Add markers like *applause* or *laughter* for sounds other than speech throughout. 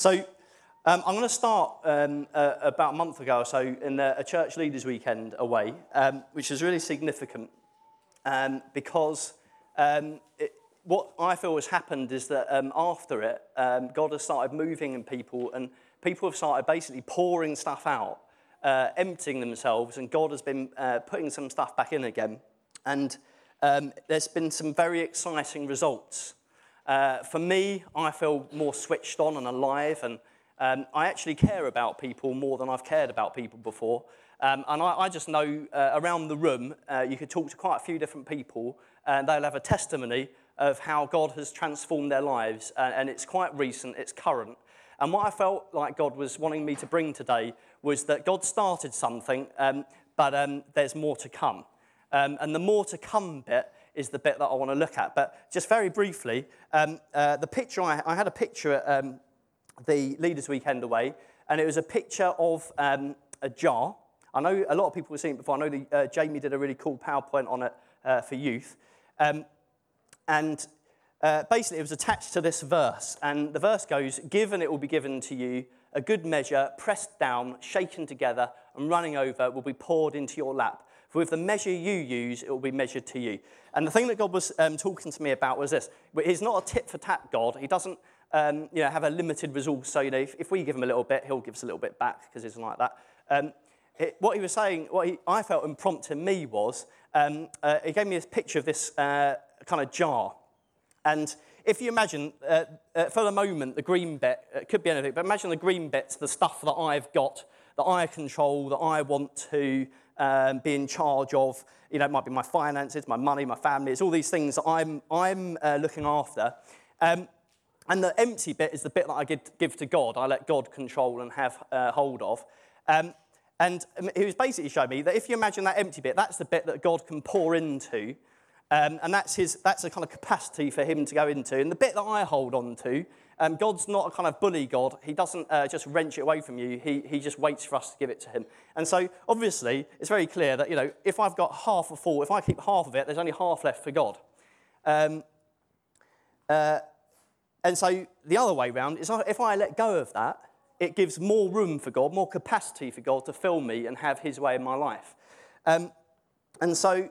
So um, I'm going to start um, uh, about a month ago or so in the, a church leaders weekend away, um, which is really significant um, because um, it, what I feel has happened is that um, after it, God has started moving in people and people have started basically pouring stuff out, uh, emptying themselves, and God has been uh, putting some stuff back in again. And there's been some very exciting results. Uh, for me, I feel more switched on and alive, and um, I actually care about people more than I've cared about people before. Um, and I, I, just know uh, around the room, uh, you could talk to quite a few different people, and they'll have a testimony of how God has transformed their lives. Uh, and it's quite recent, it's current. And what I felt like God was wanting me to bring today was that God started something, um, but um, there's more to come. Um, and the more to come bit is the bit that I want to look at. But just very briefly, um, uh, the picture I, I, had a picture at um, the Leaders Weekend away, and it was a picture of um, a jar. I know a lot of people have seen it before. I know the, uh, Jamie did a really cool PowerPoint on it uh, for youth. Um, and uh, basically, it was attached to this verse. And the verse goes Give and it will be given to you. A good measure, pressed down, shaken together, and running over, will be poured into your lap. For with the measure you use, it will be measured to you. And the thing that God was um, talking to me about was this He's not a tit for tat God. He doesn't um, you know, have a limited resource. So, you know, if, if, we give him a little bit, he'll give us a little bit back because he's like that. Um, it, what he was saying, what he, I felt and prompted me was, um, uh, he gave me this picture of this uh, kind of jar. And if you imagine, uh, uh, for the moment, the green bit, it could be anything, but imagine the green bit's the stuff that I've got, that I control, that I want to um, be in charge of. You know, it might be my finances, my money, my family. It's all these things that I'm, I'm uh, looking after. Um, and the empty bit is the bit that I give to God. I let God control and have uh, hold of. Um, and he was basically showing me that if you imagine that empty bit, that's the bit that God can pour into. Um, and that's, his, that's a kind of capacity for him to go into. And the bit that I hold on to, um, God's not a kind of bully God. He doesn't uh, just wrench it away from you. He, he just waits for us to give it to him. And so, obviously, it's very clear that, you know, if I've got half a full, if I keep half of it, there's only half left for God. Um, uh, and so, the other way around is if I let go of that, it gives more room for God, more capacity for God to fill me and have his way in my life. Um, and so,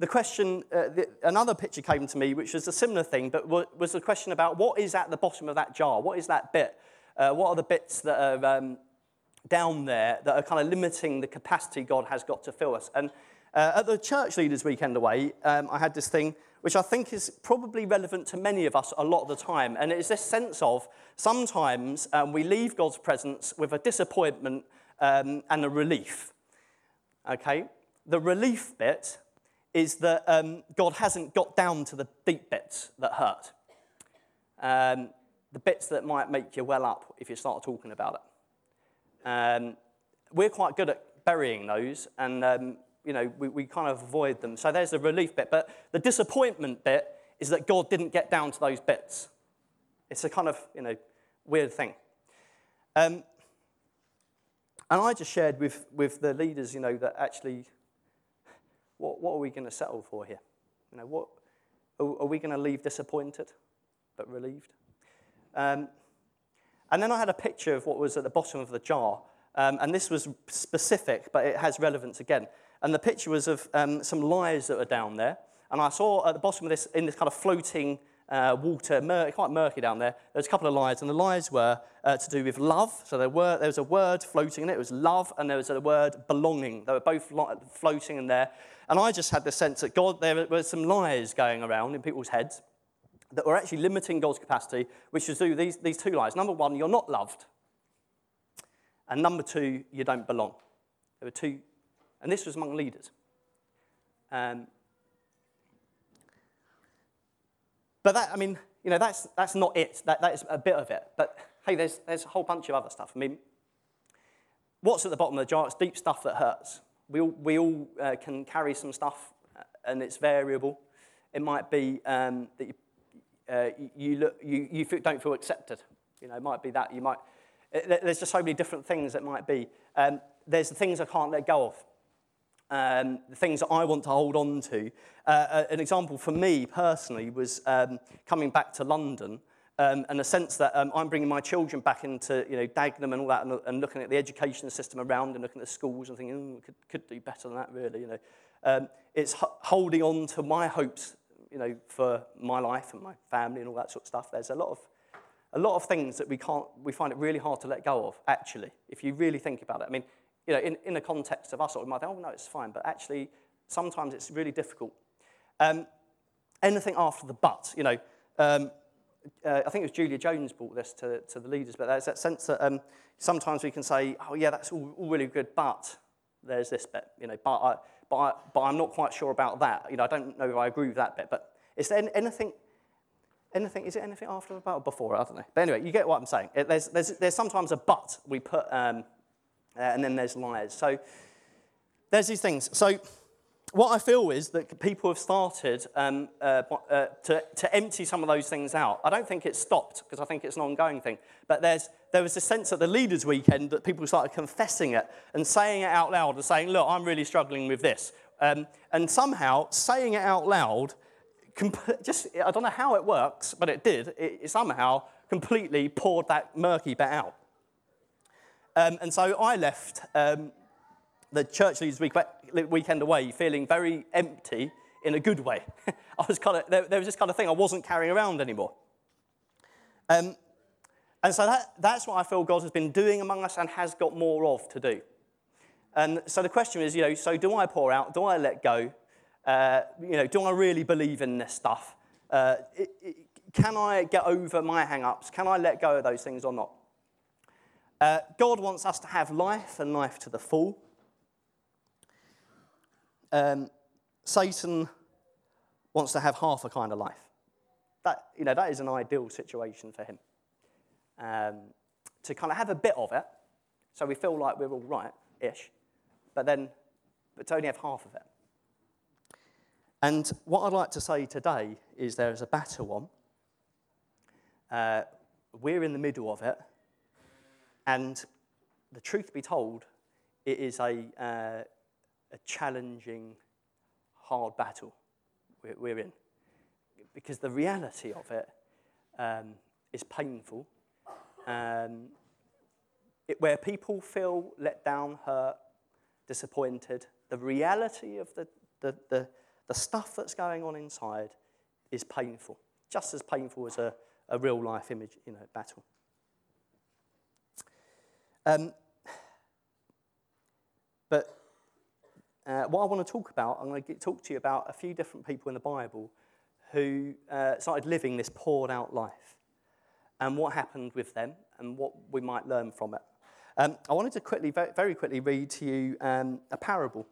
the question, uh, the, another picture came to me, which was a similar thing, but was the question about what is at the bottom of that jar? What is that bit? Uh, what are the bits that are um, down there that are kind of limiting the capacity God has got to fill us? And uh, at the church leaders weekend away, um, I had this thing which I think is probably relevant to many of us a lot of the time, and it is this sense of sometimes um, we leave God's presence with a disappointment um, and a relief. Okay, the relief bit is that um, God hasn't got down to the deep bits that hurt. Um, the bits that might make you well up if you start talking about it. Um, we're quite good at burying those, and um, you know, we, we kind of avoid them. So there's the relief bit. But the disappointment bit is that God didn't get down to those bits. It's a kind of, you know, weird thing. Um, and I just shared with, with the leaders, you know, that actually what, what are we going to settle for here? You know, what, are, are we going to leave disappointed but relieved? Um, and then I had a picture of what was at the bottom of the jar. Um, and this was specific, but it has relevance again. And the picture was of um, some lies that were down there. And I saw at the bottom of this, in this kind of floating uh, water, mur- quite murky down there, there's a couple of lies. And the lies were uh, to do with love. So there, were, there was a word floating in it. It was love, and there was a word belonging. They were both floating in there. And I just had the sense that God, there were some lies going around in people's heads that were actually limiting God's capacity, which is do these, these two lies. Number one, you're not loved. And number two, you don't belong. There were two, and this was among leaders. Um, but that, I mean, you know, that's, that's not it. That, that is a bit of it. But hey, there's, there's a whole bunch of other stuff. I mean, what's at the bottom of the jar? It's deep stuff that hurts. We all, we all uh, can carry some stuff, uh, and it's variable. It might be um, that you, uh, you, look, you, you don't feel accepted. You know, it might be that. You might, uh, there's just so many different things that might be. Um, there's the things I can't let go of. Um, the things that I want to hold on to. Uh, uh an example for me personally was um, coming back to London. um, and a sense that um, I'm bringing my children back into, you know, Dagenham and all that, and, and looking at the education system around and looking at the schools and thinking, mm, could, could do better than that, really, you know. Um, it's holding on to my hopes, you know, for my life and my family and all that sort of stuff. There's a lot of, a lot of things that we can't, we find it really hard to let go of, actually, if you really think about it. I mean, you know, in, in the context of us, we might think, oh, no, it's fine, but actually, sometimes it's really difficult. Um, anything after the but, you know, um, uh, I think it was Julia Jones brought this to, to the leaders, but there's that sense that um, sometimes we can say, oh, yeah, that's all, all, really good, but there's this bit, you know, but, I, but, I, but I'm not quite sure about that. You know, I don't know if I agree with that bit, but is there anything, anything, is it anything after the or before? I don't know. But anyway, you get what I'm saying. It, there's, there's, there's sometimes a but we put, um, uh, and then there's liars. So there's these things. So what I feel is that people have started um, uh, uh, to, to empty some of those things out. I don't think it's stopped because I think it's an ongoing thing. But there's, there was a sense at the Leaders' Weekend that people started confessing it and saying it out loud and saying, Look, I'm really struggling with this. Um, and somehow saying it out loud, comp- just, I don't know how it works, but it did. It, it somehow completely poured that murky bit out. Um, and so I left um, the church leaders week, weekend away feeling very empty in a good way. *laughs* I was kind of, there, there, was this kind of thing I wasn't carrying around anymore. Um, and so that, that's what I feel God has been doing among us and has got more of to do. And so the question is, you know, so do I pour out? Do I let go? Uh, you know, do I really believe in this stuff? Uh, it, it, can I get over my hang ups? Can I let go of those things or not? Uh, God wants us to have life and life to the full um, Satan wants to have half a kind of life. That, you know, that is an ideal situation for him. Um, to kind of have a bit of it, so we feel like we're all right-ish, but then but to only have half of it. And what I'd like to say today is there is a battle on. Uh, we're in the middle of it, and the truth be told, it is a, uh, a challenging, hard battle we're, we're in. Because the reality of it um, is painful. Um, it, where people feel let down, hurt, disappointed, the reality of the, the, the, the stuff that's going on inside is painful, just as painful as a, a real life image, you know, battle. Um, but uh, what I want to talk about, I'm going to talk to you about a few different people in the Bible who uh, started living this poured out life and what happened with them and what we might learn from it. Um, I wanted to quickly, very quickly read to you um, a parable.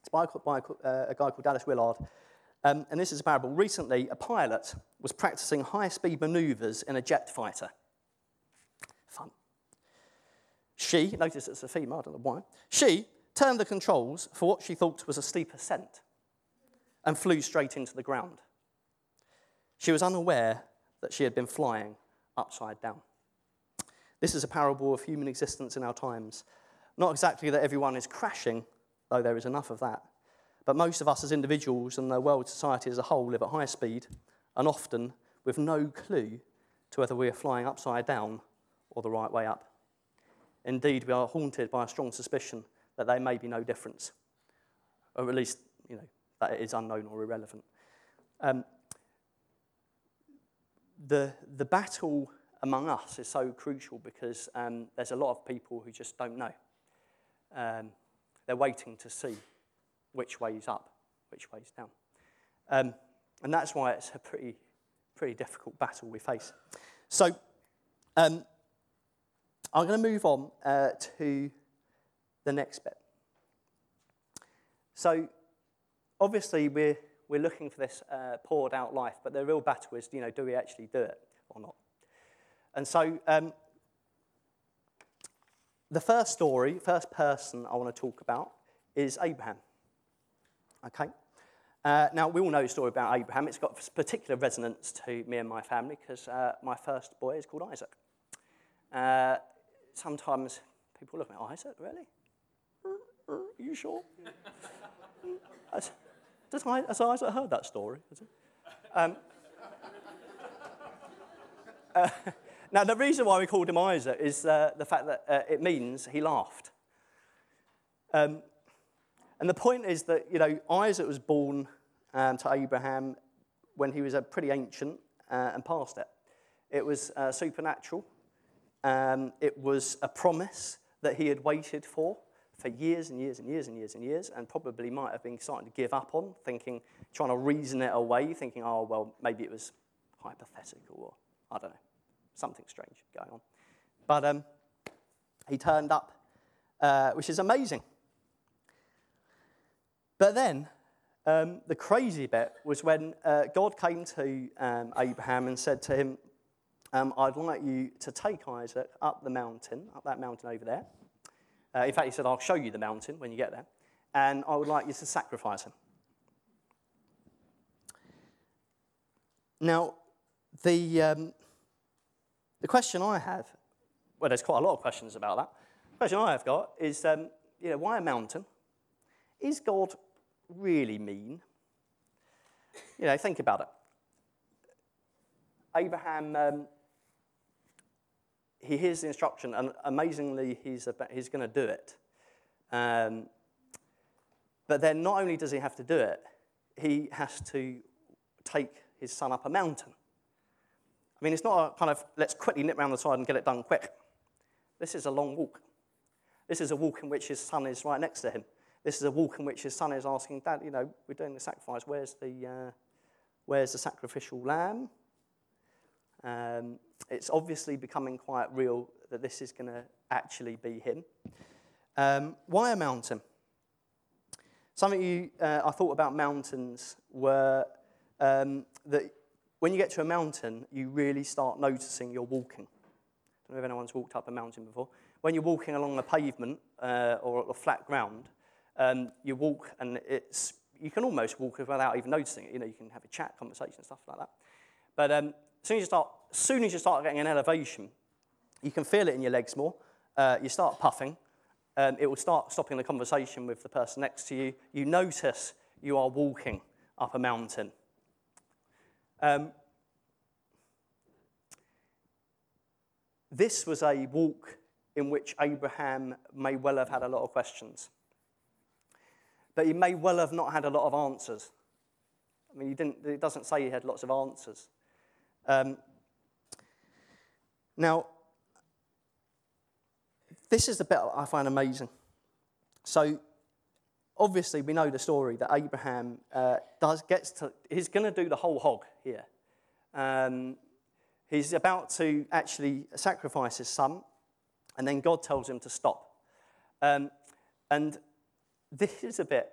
It's by, by uh, a guy called Dallas Willard. Um, and this is a parable. Recently, a pilot was practicing high speed maneuvers in a jet fighter. Fun. She, notice it's a female, I don't know why. She turned the controls for what she thought was a steep ascent and flew straight into the ground. She was unaware that she had been flying upside down. This is a parable of human existence in our times. Not exactly that everyone is crashing, though there is enough of that, but most of us as individuals and the world society as a whole live at high speed and often with no clue to whether we are flying upside down or the right way up. Indeed, we are haunted by a strong suspicion that there may be no difference, or at least, you know, that it is unknown or irrelevant. Um, the, the battle among us is so crucial because um, there's a lot of people who just don't know. Um, they're waiting to see which way is up, which way is down. Um, and that's why it's a pretty, pretty difficult battle we face. So um, I'm going to move on uh, to the next bit. So, obviously, we're, we're looking for this uh, poured out life, but the real battle is, you know, do we actually do it or not? And so, um, the first story, first person I want to talk about is Abraham. Okay? Uh, now, we all know the story about Abraham. It's got particular resonance to me and my family because uh, my first boy is called Isaac. Uh, sometimes people look at me, Isaac, really? Are you sure? *laughs* has, does I, has Isaac heard that story? Um, *laughs* Uh, now, the reason why we called him Isaac is uh, the fact that uh, it means he laughed. Um, and the point is that, you know, Isaac was born um, to Abraham when he was a pretty ancient uh, and past it. It was uh, supernatural. Um, it was a promise that he had waited for for years and years and years and years and years, and probably might have been starting to give up on, thinking, trying to reason it away, thinking, oh, well, maybe it was hypothetical or I don't know, something strange going on. But um, he turned up, uh, which is amazing. But then um, the crazy bit was when uh, God came to um, Abraham and said to him, um, I'd like you to take Isaac up the mountain, up that mountain over there. Uh, in fact, he said, I'll show you the mountain when you get there, and I would like you to sacrifice him. Now, the, um, the question I have, well, there's quite a lot of questions about that. The question I have got is, um, you know, why a mountain? Is God really mean? You know, think about it. Abraham um, he hears the instruction, and amazingly, he's, he's going to do it. Um, but then, not only does he have to do it, he has to take his son up a mountain. I mean, it's not a kind of let's quickly nip around the side and get it done quick. This is a long walk. This is a walk in which his son is right next to him. This is a walk in which his son is asking, Dad, you know, we're doing the sacrifice. Where's the, uh, where's the sacrificial lamb? Um, it's obviously becoming quite real that this is going to actually be him. Um, why a mountain? Something you, uh, I thought about mountains were um, that when you get to a mountain, you really start noticing you're walking. I don't know if anyone's walked up a mountain before. When you're walking along a pavement uh, or a flat ground, um, you walk and it's, you can almost walk without even noticing it. You know, you can have a chat, conversation, stuff like that. But um, as soon as you start, soon as you start getting an elevation, you can feel it in your legs more. Uh, you start puffing. Um, it will start stopping the conversation with the person next to you. You notice you are walking up a mountain. Um, this was a walk in which Abraham may well have had a lot of questions. But he may well have not had a lot of answers. I mean, he didn't, it doesn't say he had lots of answers. Um, now, this is the bit I find amazing. So, obviously, we know the story that Abraham uh, does gets to. He's going to do the whole hog here. Um, he's about to actually sacrifice his son, and then God tells him to stop. Um, and this is a bit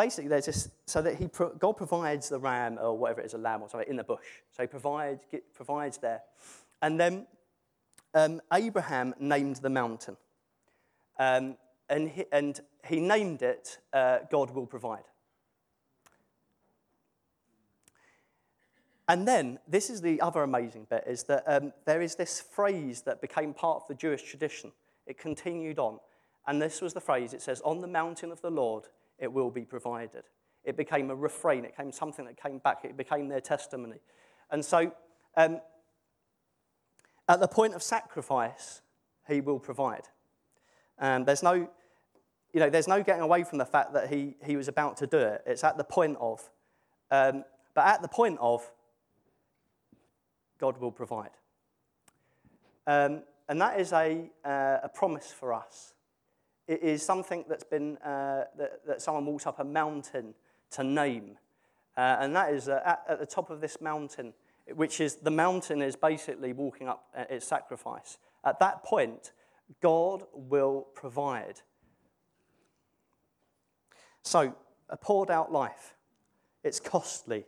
basically there's this, so that he, God provides the ram or whatever it is, a lamb or something in the bush. So he provides, provides there. And then um, Abraham named the mountain. Um, and, he, and he named it uh, God will provide. And then, this is the other amazing bit, is that um, there is this phrase that became part of the Jewish tradition. It continued on. And this was the phrase it says, On the mountain of the Lord, it will be provided. It became a refrain, it became something that came back, it became their testimony. And so, um, at the point of sacrifice, he will provide. Um, there's no, you know, there's no getting away from the fact that he, he was about to do it. It's at the point of. Um, but at the point of, God will provide. Um, and that is a, uh, a promise for us. It is something that's been, uh, that, that someone walks up a mountain to name. Uh, and that is uh, at, at, the top of this mountain, which is the mountain is basically walking up uh, its sacrifice. At that point, God will provide. So, a poured out life, it's costly.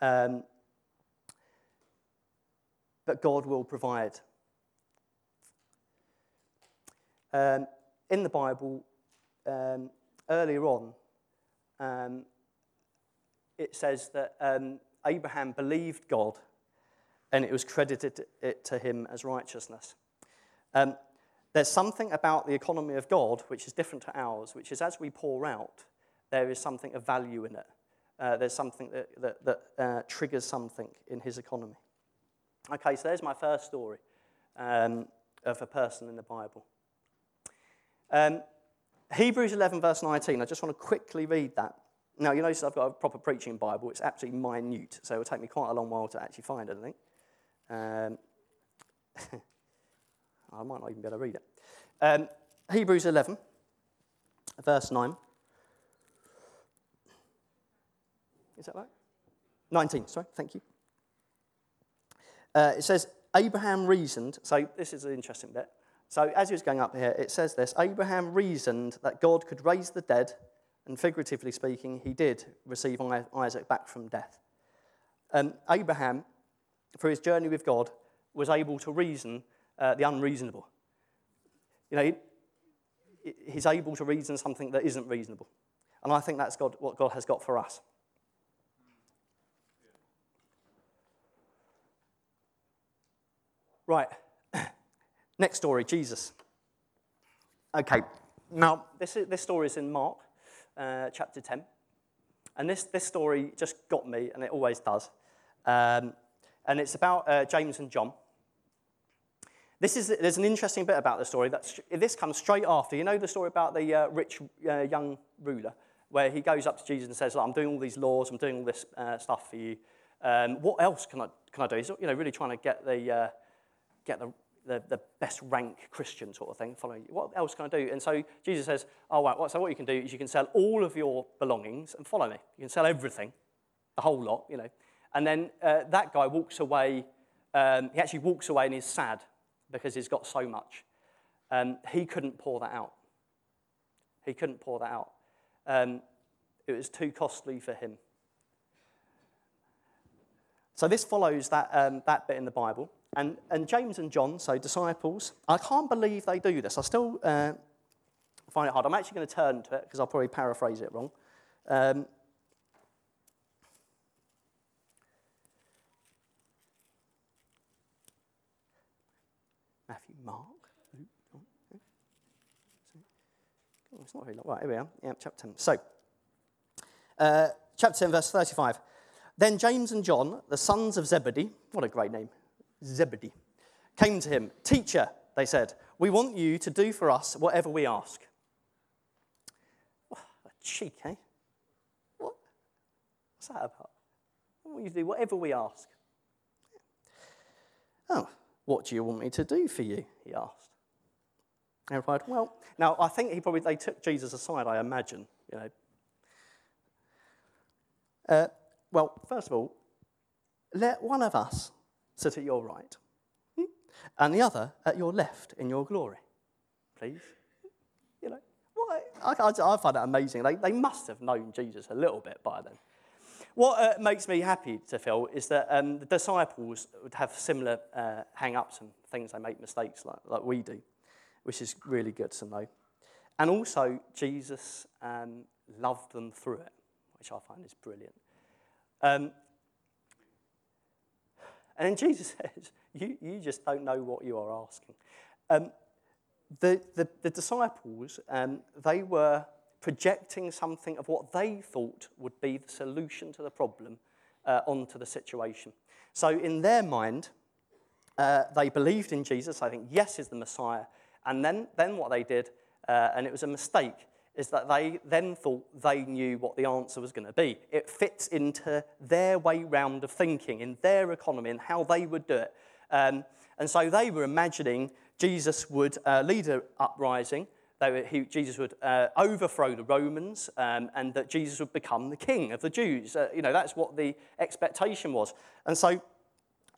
Um, but God will provide. Um, in the Bible, um, earlier on, um, it says that um, Abraham believed God and it was credited it to him as righteousness. Um, there's something about the economy of God which is different to ours, which is as we pour out, there is something of value in it. Uh, there's something that, that, that uh, triggers something in his economy. Okay, so there's my first story um, of a person in the Bible. Um, Hebrews 11, verse 19. I just want to quickly read that. Now, you notice I've got a proper preaching Bible. It's absolutely minute, so it will take me quite a long while to actually find it, I think. Um, *laughs* I might not even be able to read it. Um, Hebrews 11, verse 9. Is that right? 19, sorry, thank you. Uh, it says, Abraham reasoned, so this is an interesting bit. So as he was going up here, it says this Abraham reasoned that God could raise the dead, and figuratively speaking, he did receive Isaac back from death. Um, Abraham, through his journey with God, was able to reason uh, the unreasonable. You know, he's able to reason something that isn't reasonable. And I think that's God, what God has got for us. Right. Next story Jesus. Okay. Now, this, is, this story is in Mark uh, chapter 10. And this, this story just got me, and it always does. Um, and it's about uh, James and John. This is, there's an interesting bit about the story. That this comes straight after. You know the story about the uh, rich uh, young ruler, where he goes up to Jesus and says, I'm doing all these laws, I'm doing all this uh, stuff for you. Um, what else can I, can I do? He's you know, really trying to get the, uh, get the, the, the, best rank Christian sort of thing, following you. What else can I do? And so Jesus says, oh, right, well, so what you can do is you can sell all of your belongings and follow me. You can sell everything, the whole lot, you know. And then uh, that guy walks away, um, he actually walks away and is sad because he's got so much. Um, he couldn't pour that out. He couldn't pour that out. Um, it was too costly for him. So this follows that, um, that bit in the Bible. And, and James and John, so disciples, I can't believe they do this. I still uh, find it hard. I'm actually going to turn to it because I'll probably paraphrase it wrong. Um, Matthew, Mark, Oh, it's not very long. Right, here we are. Yeah, chapter 10. So, uh, chapter 10, verse 35. Then James and John, the sons of Zebedee, what a great name, Zebedee, came to him. Teacher, they said, we want you to do for us whatever we ask. a cheek, eh? What? What's that about? I want you to do whatever we ask. Oh, what do you want me to do for you? He asked. He replied, Well, now I think he probably they took Jesus aside, I imagine, you know. Uh, well, first of all, let one of us sit at your right, hmm, and the other at your left in your glory, please. You know, why? I, I, I find that amazing. They, they must have known Jesus a little bit by then. What uh, makes me happy to feel is that um, the disciples would have similar uh, hang ups and things, they make mistakes like, like we do, which is really good to know. And also, Jesus um, loved them through it, which I find is brilliant. Um, and then Jesus *laughs* says, you, you just don't know what you are asking. Um, the, the, the, disciples, um, they were projecting something of what they thought would be the solution to the problem uh, onto the situation. So, in their mind, uh, they believed in Jesus. I think, yes, is the Messiah. And then, then what they did, uh, and it was a mistake, is that they then thought they knew what the answer was going to be. It fits into their way round of thinking, in their economy, and how they would do it. Um, and so they were imagining Jesus would uh, lead an uprising, that he, Jesus would uh, overthrow the Romans, um, and that Jesus would become the king of the Jews. Uh, you know, that's what the expectation was. And so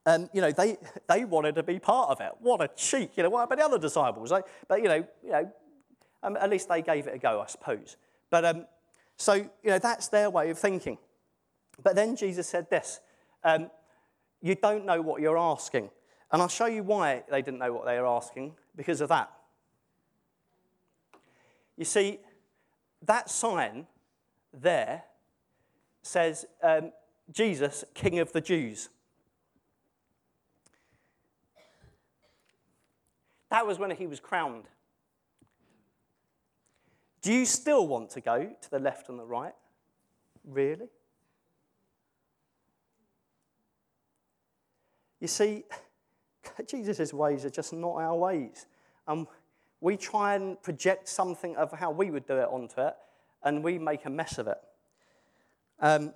um, you know, they, *laughs* they wanted to be part of it. What a cheek. You know, what about the other disciples? Like, but, you know, you know um, at least they gave it a go, I suppose. But um, so, you know, that's their way of thinking. But then Jesus said this um, You don't know what you're asking. And I'll show you why they didn't know what they were asking because of that. You see, that sign there says um, Jesus, King of the Jews. That was when he was crowned. Do you still want to go to the left and the right? Really? You see, *laughs* Jesus' ways are just not our ways. And we try and project something of how we would do it onto it, and we make a mess of it. Um,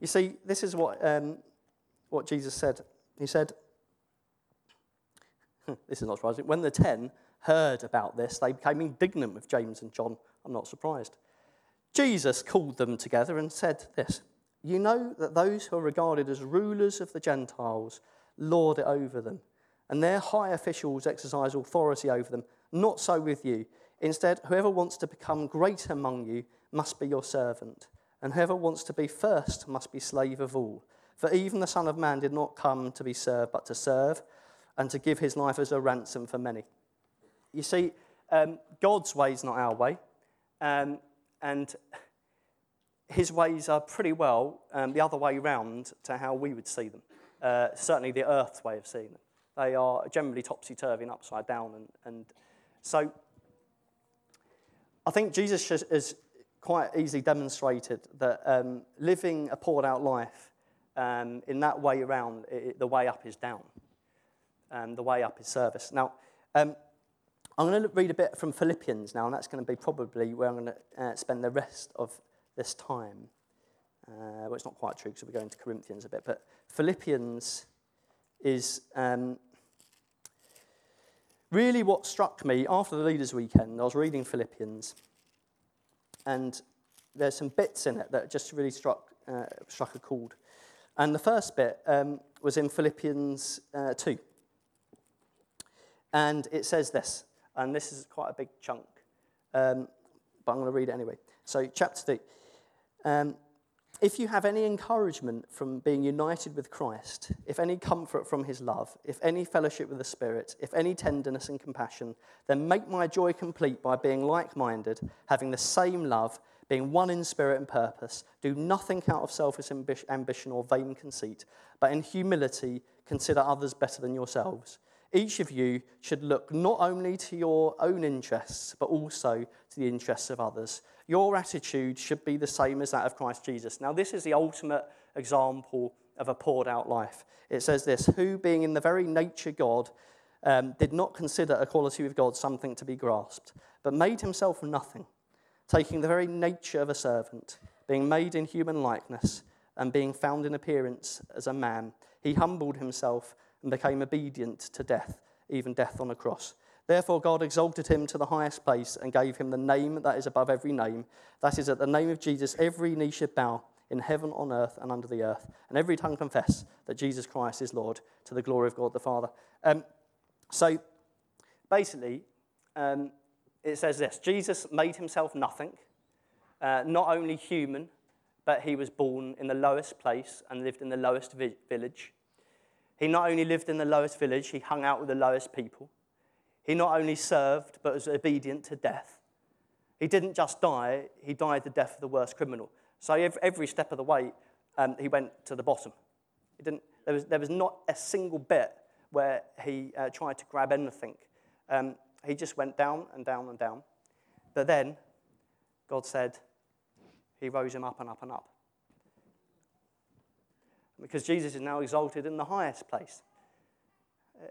you see, this is what, um, what Jesus said. He said, *laughs* this is not surprising, when the ten heard about this, they became indignant with James and John. I'm not surprised. Jesus called them together and said this You know that those who are regarded as rulers of the Gentiles lord it over them, and their high officials exercise authority over them. Not so with you. Instead, whoever wants to become great among you must be your servant, and whoever wants to be first must be slave of all. For even the Son of Man did not come to be served, but to serve, and to give his life as a ransom for many. You see, um, God's way is not our way. Um, and his ways are pretty well um, the other way round to how we would see them. Uh, certainly the earth's way of seeing them. They are generally topsy turvy and upside down. And, and so I think Jesus has quite easily demonstrated that um, living a poured out life um, in that way around, it, the way up is down. And the way up is service. Now, um, I'm going to read a bit from Philippians now, and that's going to be probably where I'm going to uh, spend the rest of this time. Uh, well, it's not quite true because we're going to Corinthians a bit, but Philippians is um, really what struck me after the Leaders' Weekend. I was reading Philippians, and there's some bits in it that just really struck, uh, struck a chord. And the first bit um, was in Philippians uh, 2. And it says this and this is quite a big chunk, um, but I'm going to read it anyway. So, chapter 3. Um, if you have any encouragement from being united with Christ, if any comfort from his love, if any fellowship with the Spirit, if any tenderness and compassion, then make my joy complete by being like minded, having the same love, being one in spirit and purpose. Do nothing out of selfish ambition or vain conceit, but in humility consider others better than yourselves each of you should look not only to your own interests, but also to the interests of others. Your attitude should be the same as that of Christ Jesus. Now, this is the ultimate example of a poured out life. It says this Who, being in the very nature God, um, did not consider equality with God something to be grasped, but made himself nothing, taking the very nature of a servant, being made in human likeness, and being found in appearance as a man, he humbled himself and became obedient to death, even death on a cross. Therefore, God exalted him to the highest place and gave him the name that is above every name. That is, at the name of Jesus, every knee should bow in heaven, on earth, and under the earth, and every tongue confess that Jesus Christ is Lord to the glory of God the Father. Um, so, basically, um, it says this Jesus made himself nothing, uh, not only human, but he was born in the lowest place and lived in the lowest vi- village. He not only lived in the lowest village, he hung out with the lowest people. He not only served, but was obedient to death. He didn't just die, he died the death of the worst criminal. So every step of the way, um, he went to the bottom. There, was, there was not a single bit where he uh, tried to grab anything. Um, he just went down and down and down. But then, God said, He rose him up and up and up because Jesus is now exalted in the highest place.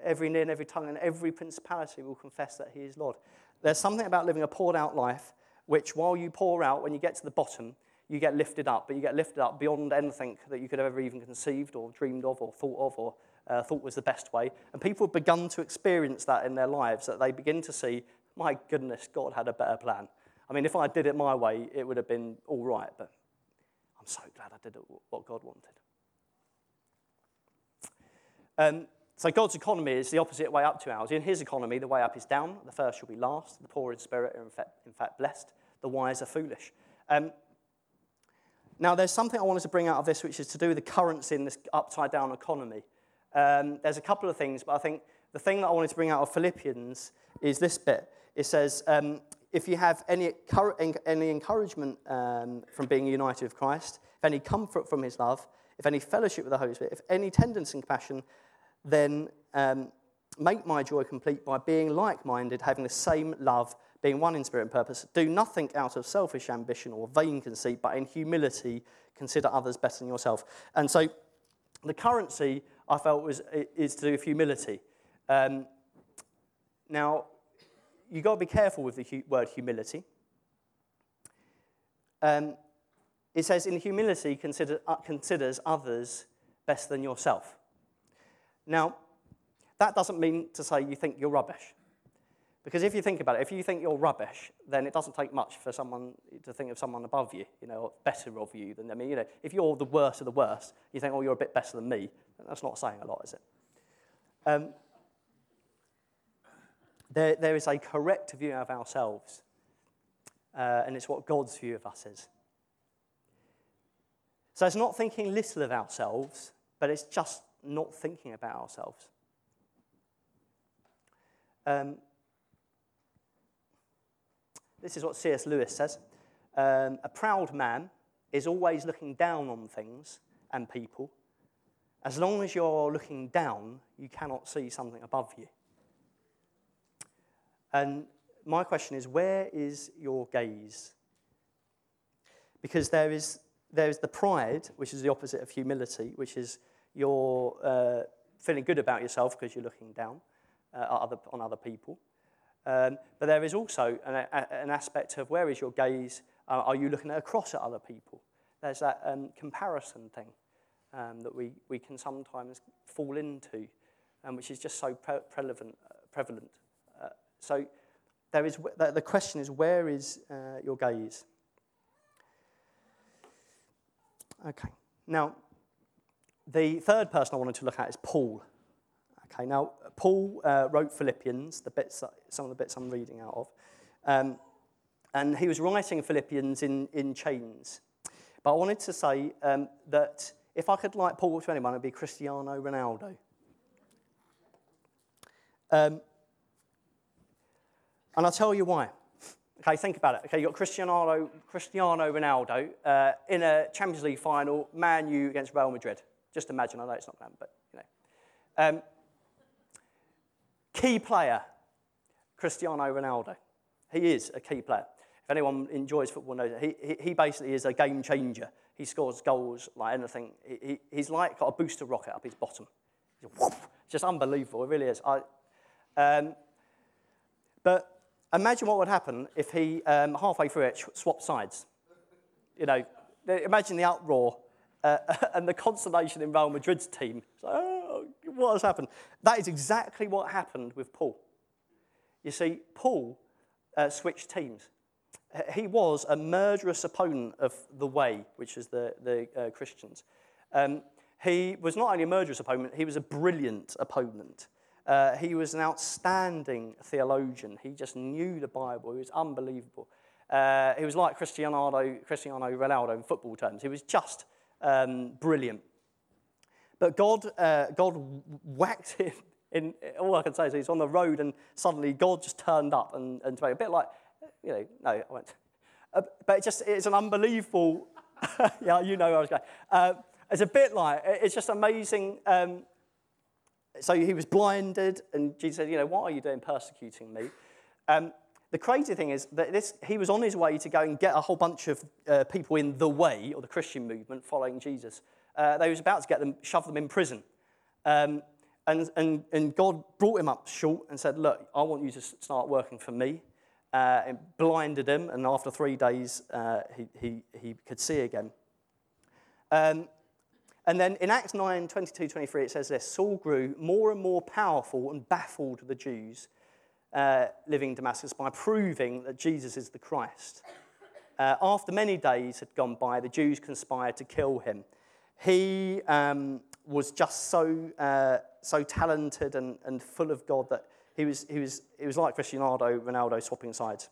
Every knee and every tongue and every principality will confess that he is Lord. There's something about living a poured out life, which while you pour out, when you get to the bottom, you get lifted up, but you get lifted up beyond anything that you could have ever even conceived or dreamed of or thought of or uh, thought was the best way. And people have begun to experience that in their lives, that they begin to see, my goodness, God had a better plan. I mean, if I did it my way, it would have been all right, but I'm so glad I did it what God wanted. Um, so God's economy is the opposite way up to ours. In his economy, the way up is down. The first shall be last. The poor in spirit are in fact, in fact blessed. The wise are foolish. Um, now, there's something I wanted to bring out of this, which is to do with the currency in this upside down economy. Um, there's a couple of things, but I think the thing that I wanted to bring out of Philippians is this bit. It says, um, if you have any, any encouragement um, from being united with Christ, if any comfort from his love, if any fellowship with the Holy Spirit, if any tenderness and compassion, then um, make my joy complete by being like minded, having the same love, being one in spirit and purpose. Do nothing out of selfish ambition or vain conceit, but in humility consider others better than yourself. And so The currency I felt was is to do with humility. Um, now, you've got to be careful with the hu- word humility. Um, it says, in humility, consider, uh, considers others better than yourself. Now, that doesn't mean to say you think you're rubbish. Because if you think about it, if you think you're rubbish, then it doesn't take much for someone to think of someone above you, you know, better of you than, them. I mean, you know, if you're the worst of the worst, you think, oh, you're a bit better than me. That's not saying a lot, is it? Um, there, there is a correct view of ourselves, uh, and it's what God's view of us is. So it's not thinking little of ourselves, but it's just not thinking about ourselves. Um, this is what C.S. Lewis says um, A proud man is always looking down on things and people. As long as you're looking down, you cannot see something above you. And my question is where is your gaze? Because there is, there is the pride, which is the opposite of humility, which is you're uh, feeling good about yourself because you're looking down uh, other, on other people. Um, but there is also an, a, an, aspect of where is your gaze? Uh, are you looking across at other people? There's that um, comparison thing um, that we, we can sometimes fall into, um, which is just so pre- prevalent. Prevalent. Uh, so there is, the question is, where is uh, your gaze? Okay. Now, the third person I wanted to look at is Paul. Okay, now, Paul uh, wrote Philippians, the bits, some of the bits I'm reading out of. Um, and he was writing Philippians in, in chains. But I wanted to say um, that if I could like Paul to anyone, it'd be Cristiano Ronaldo. Um, and I'll tell you why. Okay, think about it. Okay, you've got Cristiano, Cristiano Ronaldo uh, in a Champions League final, Man U against Real Madrid. Just imagine, I know it's not going but you know. Um, Key player, Cristiano Ronaldo. He is a key player. If anyone enjoys football knows it. He, he, basically is a game changer. He scores goals like anything. He, he's like got a booster rocket up his bottom. It's just unbelievable. It really is. I, um, but imagine what would happen if he, um, halfway through it, swapped sides. You know, imagine the uproar uh, *laughs* and the consternation in Real Madrid's team. So, oh, what has happened? That is exactly what happened with Paul. You see, Paul uh, switched teams. He was a murderous opponent of the way, which is the, the uh, Christians. Um, he was not only a murderous opponent, he was a brilliant opponent. Uh, he was an outstanding theologian. He just knew the Bible. He was unbelievable. Uh, he was like Cristiano, Cristiano Ronaldo in football terms. He was just um, brilliant. But God, uh, God whacked *laughs* him. In, all I can say is he's on the road and suddenly God just turned up and, and a bit like, you know, no, I won't. Uh, but it just, it's an unbelievable, *laughs* yeah, you know where I was going. Uh, it's a bit like, it's just amazing. Um, so he was blinded, and Jesus said, you know, what are you doing persecuting me? Um, the crazy thing is that this, he was on his way to go and get a whole bunch of uh, people in the way, or the Christian movement, following Jesus. Uh, they was about to get them, shove them in prison. Um, and, and, and God brought him up short and said, look, I want you to start working for me. Uh, and blinded him, and after three days, uh, he, he, he could see again. Um, and then in Acts 9 22 23, it says this Saul grew more and more powerful and baffled the Jews uh, living in Damascus by proving that Jesus is the Christ. Uh, after many days had gone by, the Jews conspired to kill him. He um, was just so, uh, so talented and, and full of God that he was, he, was, he was like Cristiano Ronaldo swapping sides.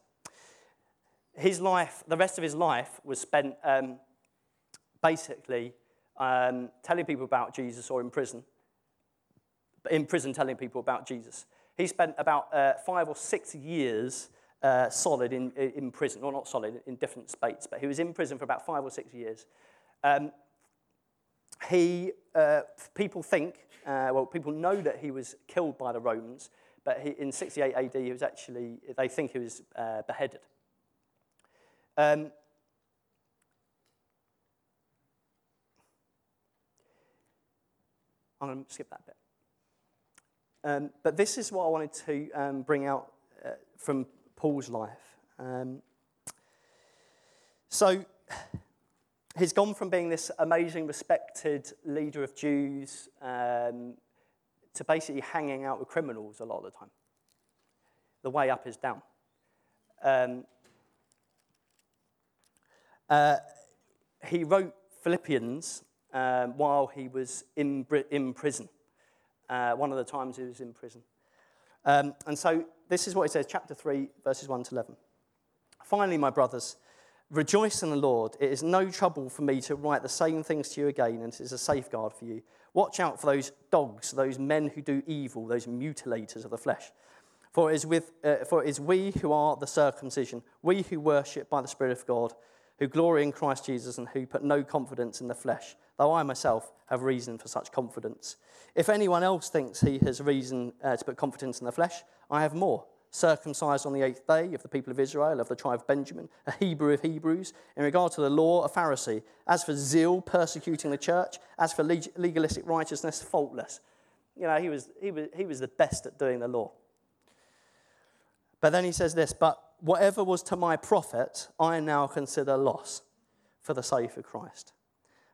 His life, the rest of his life, was spent um, basically um, telling people about Jesus or in prison. In prison, telling people about Jesus. He spent about uh, five or six years uh, solid in, in prison. Well, not solid, in different states, but he was in prison for about five or six years. Um, he, uh, people think, uh, well, people know that he was killed by the Romans, but he, in 68 AD, he was actually, they think he was uh, beheaded. Um, I'm going to skip that bit. Um, but this is what I wanted to um, bring out uh, from Paul's life. Um, so he's gone from being this amazing, respected leader of Jews um, to basically hanging out with criminals a lot of the time. The way up is down. Um, uh, he wrote Philippians um, while he was in, in prison, uh, one of the times he was in prison. Um, and so this is what he says, chapter 3, verses 1 to 11. Finally, my brothers, rejoice in the Lord. It is no trouble for me to write the same things to you again, and it is a safeguard for you. Watch out for those dogs, those men who do evil, those mutilators of the flesh. For it is, with, uh, for it is we who are the circumcision, we who worship by the Spirit of God, who glory in Christ Jesus, and who put no confidence in the flesh, though I myself have reason for such confidence. If anyone else thinks he has reason uh, to put confidence in the flesh, I have more. Circumcised on the eighth day of the people of Israel, of the tribe of Benjamin, a Hebrew of Hebrews, in regard to the law, a Pharisee. As for zeal, persecuting the church, as for legalistic righteousness, faultless. You know, he was, he was, he was the best at doing the law. But then he says this, but whatever was to my profit, I now consider loss for the sake of Christ.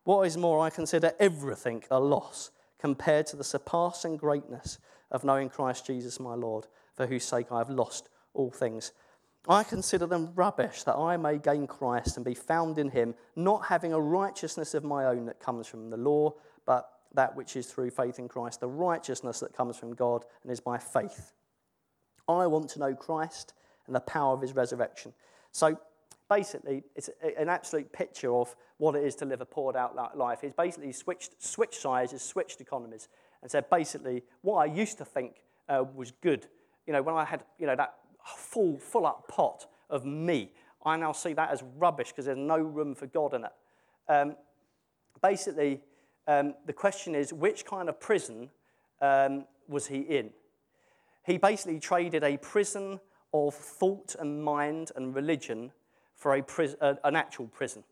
What is more, I consider everything a loss compared to the surpassing greatness of knowing Christ Jesus my Lord, for whose sake I have lost all things. I consider them rubbish that I may gain Christ and be found in him, not having a righteousness of my own that comes from the law, but that which is through faith in Christ, the righteousness that comes from God and is by faith. I want to know Christ and the power of his resurrection. So basically, it's an absolute picture of what it is to live a poured out life. He's basically switched, switched sizes, switched economies, and said basically what I used to think uh, was good. You know, when I had you know that full, full up pot of me, I now see that as rubbish because there's no room for God in it. Um, basically, um, the question is which kind of prison um, was he in? He basically traded a prison of thought and mind and religion for a uh, an actual prison.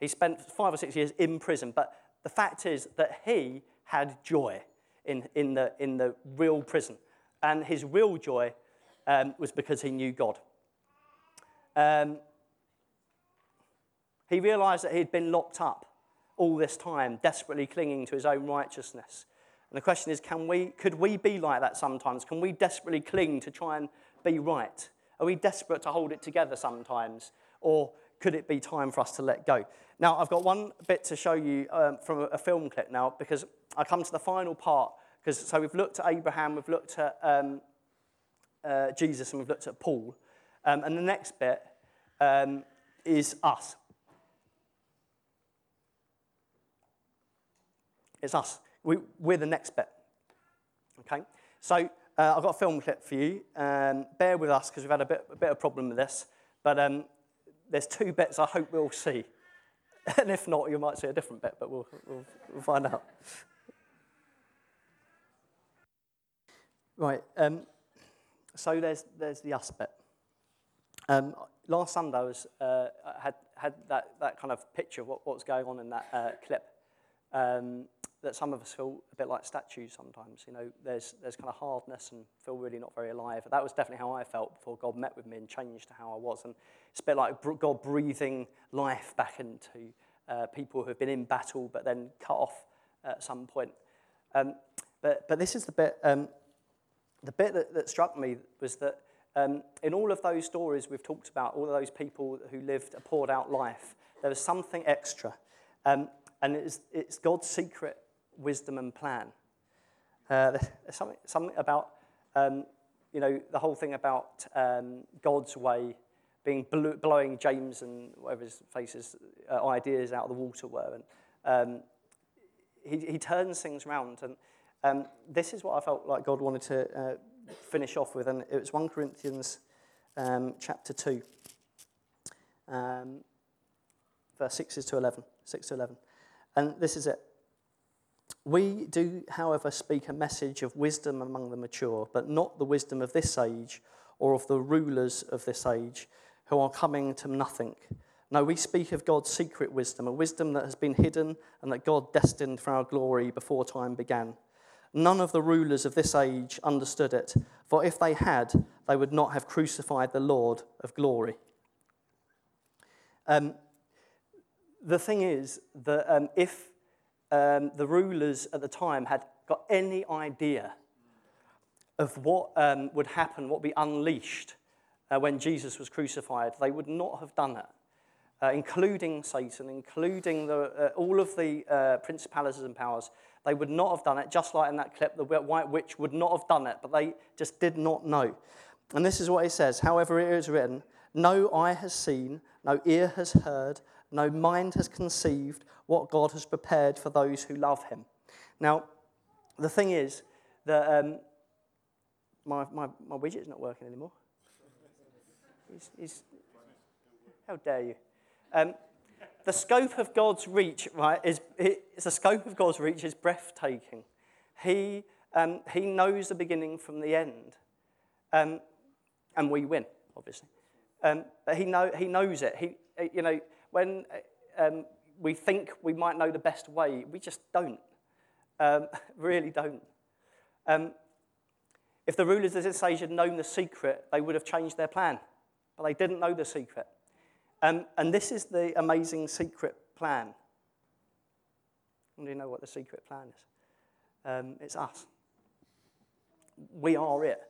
He spent five or six years in prison, but the fact is that he had joy in, in, the, in the real prison. And his real joy um, was because he knew God. Um, he realized that he'd been locked up all this time, desperately clinging to his own righteousness. And the question is, can we, could we be like that sometimes? Can we desperately cling to try and be right? Are we desperate to hold it together sometimes? Or could it be time for us to let go? Now, I've got one bit to show you um, from a, film clip now because I come to the final part. Because so we've looked at Abraham, we've looked at um, uh, Jesus, and we've looked at Paul. Um, and the next bit um, is us. It's us. We, we're the next bit. Okay? So uh, I've got a film clip for you. Um, bear with us because we've had a bit, a bit of problem with this. But um, there's two bits I hope we'll see. *laughs* And if not, you might see a different bit, but we'll, we'll, we'll find out. Right, um, so there's, there's the us bit. Um, last Sunday, I was, uh, had, had that, that kind of picture of what, what's going on in that uh, clip. Um, that some of us feel a bit like statues sometimes. You know, there's, there's kind of hardness and feel really not very alive. That was definitely how I felt before God met with me and changed how I was. And it's a bit like God breathing life back into uh, people who have been in battle but then cut off at some point. Um, but, but this is the bit, um, the bit that, that struck me was that um, in all of those stories we've talked about, all of those people who lived a poured out life, there was something extra. Um, and it's, it's God's secret wisdom and plan. Uh, there's something, something about, um, you know, the whole thing about um, God's way being blowing James and whatever his faces uh, ideas out of the water were. And um, he, he turns things around. And um, this is what I felt like God wanted to uh, finish off with. And it was 1 Corinthians um, chapter 2, um, verse 6 to 11. 6 to 11. And this is it. We do, however, speak a message of wisdom among the mature, but not the wisdom of this age or of the rulers of this age who are coming to nothing. No, we speak of God's secret wisdom, a wisdom that has been hidden and that God destined for our glory before time began. None of the rulers of this age understood it, for if they had, they would not have crucified the Lord of glory. Um, the thing is that um, if um, the rulers at the time had got any idea of what um, would happen, what would be unleashed uh, when Jesus was crucified, they would not have done it. Uh, including Satan, including the, uh, all of the uh, principalities and powers, they would not have done it, just like in that clip, the white witch would not have done it, but they just did not know. And this is what he says However, it is written, No eye has seen, no ear has heard, no mind has conceived what God has prepared for those who love him. Now, the thing is that um, my, my, my widget's not working anymore. How dare you? Um, the scope of God's reach, right, is it's the scope of God's reach is breathtaking. He, um, he knows the beginning from the end. Um, and we win, obviously. Um, but he, know, he knows it. He, you know, when um, we think we might know the best way, we just don't. Um, *laughs* really don't. Um, if the rulers of this age had known the secret, they would have changed their plan. But they didn't know the secret. Um, and this is the amazing secret plan. Do you know what the secret plan is? Um, it's us. We are it.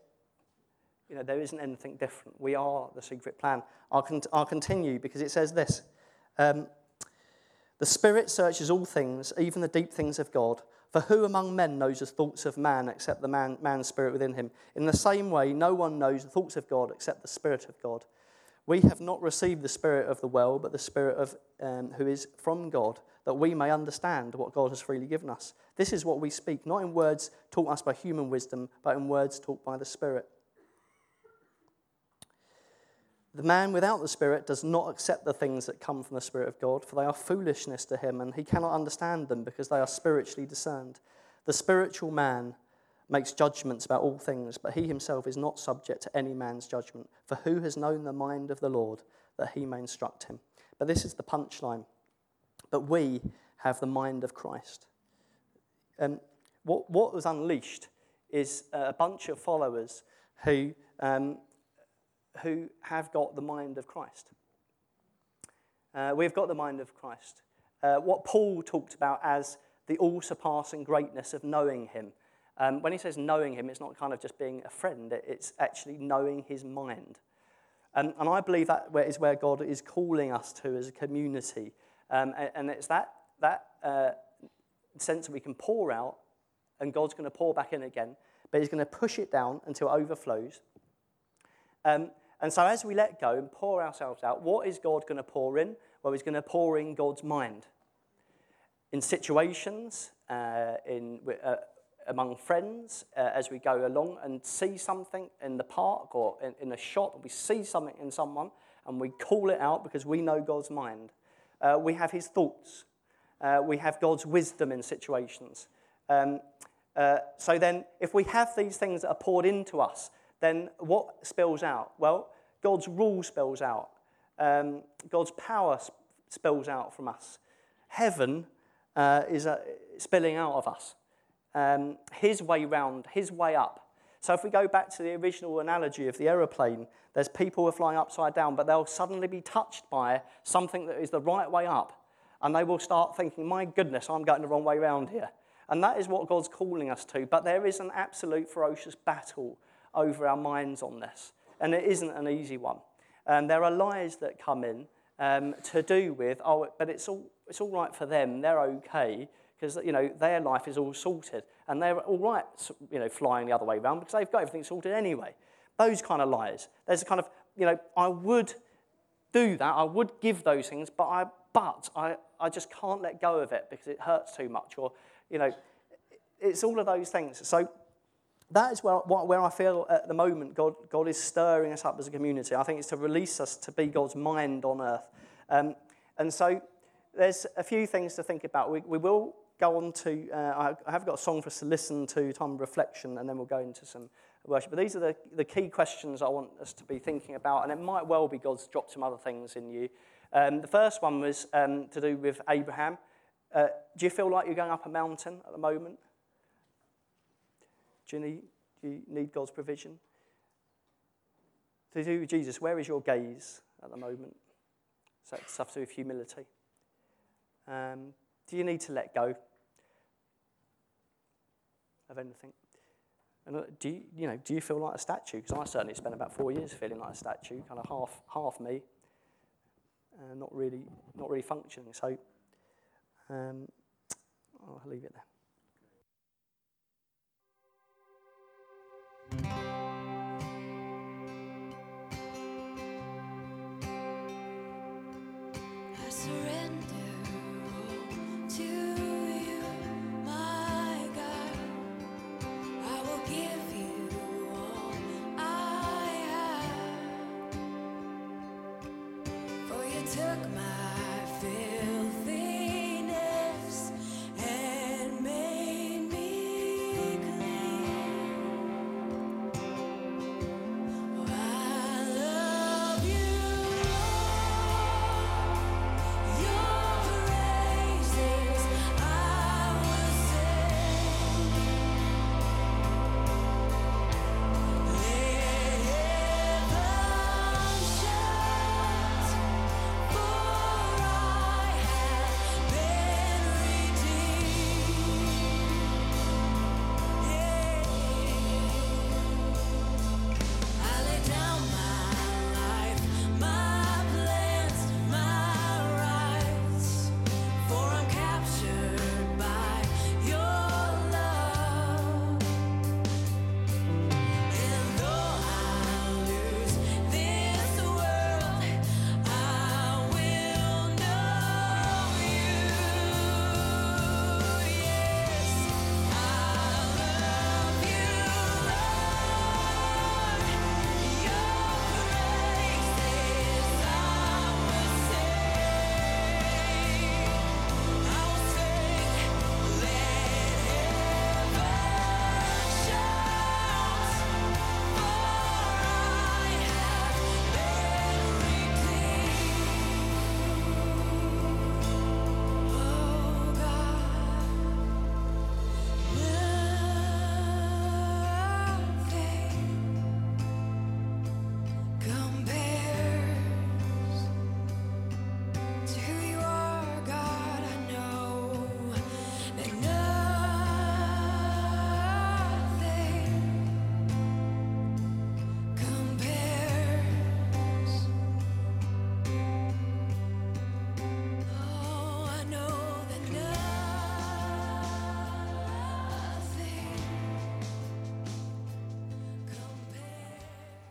You know, there isn't anything different. We are the secret plan. I'll, con- I'll continue because it says this um, The Spirit searches all things, even the deep things of God. For who among men knows the thoughts of man except the man, man's spirit within him? In the same way, no one knows the thoughts of God except the Spirit of God. We have not received the Spirit of the world, but the Spirit of um, who is from God, that we may understand what God has freely given us. This is what we speak, not in words taught us by human wisdom, but in words taught by the Spirit. The man without the Spirit does not accept the things that come from the Spirit of God, for they are foolishness to him, and he cannot understand them because they are spiritually discerned. The spiritual man makes judgments about all things, but he himself is not subject to any man's judgment. For who has known the mind of the Lord that he may instruct him? But this is the punchline. But we have the mind of Christ. Um, what, what was unleashed is a bunch of followers who, um, who have got the mind of Christ. Uh, we've got the mind of Christ. Uh, what Paul talked about as the all surpassing greatness of knowing him um, when he says knowing him, it's not kind of just being a friend, it's actually knowing his mind. Um, and I believe that is where God is calling us to as a community. Um, and it's that, that uh, sense that we can pour out, and God's going to pour back in again, but He's going to push it down until it overflows. Um, and so, as we let go and pour ourselves out, what is God going to pour in? Well, He's going to pour in God's mind. In situations, uh, in, uh, among friends uh, as we go along and see something in the park or in, in a shop, we see something in someone and we call it out because we know God's mind. Uh, we have his thoughts. Uh, we have God's wisdom in situations. Um, uh, so then, if we have these things that are poured into us, then what spills out? Well, God's rule spills out. Um, God's power sp- spills out from us. Heaven uh, is uh, spilling out of us um, his way round, his way up. So if we go back to the original analogy of the aeroplane, there's people who are flying upside down, but they'll suddenly be touched by something that is the right way up. And they will start thinking, my goodness, I'm going the wrong way round here. And that is what God's calling us to. But there is an absolute ferocious battle over our minds on this. And it isn't an easy one. And there are lies that come in um, to do with, oh, but it's all, it's all right for them, they're okay because you know their life is all sorted and they're all right you know flying the other way around because they've got everything sorted anyway those kind of lies there's a kind of you know i would do that i would give those things but i but i, I just can't let go of it because it hurts too much or you know it's all of those things so that is where, where I feel at the moment God, God is stirring us up as a community. I think it's to release us to be God's mind on earth. Um, and so there's a few things to think about. We, we will go on to, uh, I have got a song for us to listen to, time of reflection, and then we'll go into some worship. But these are the, the key questions I want us to be thinking about, and it might well be God's dropped some other things in you. Um, the first one was um, to do with Abraham. Uh, do you feel like you're going up a mountain at the moment? Do you need, do you need God's provision? To do Jesus, where is your gaze at the moment? Is that stuff to do with humility? Um, do you need to let go of anything? And uh, do you, you know, do you feel like a statue? Because I certainly spent about four years feeling like a statue, kind of half, half me, uh, not really, not really functioning. So um, I'll leave it there. Took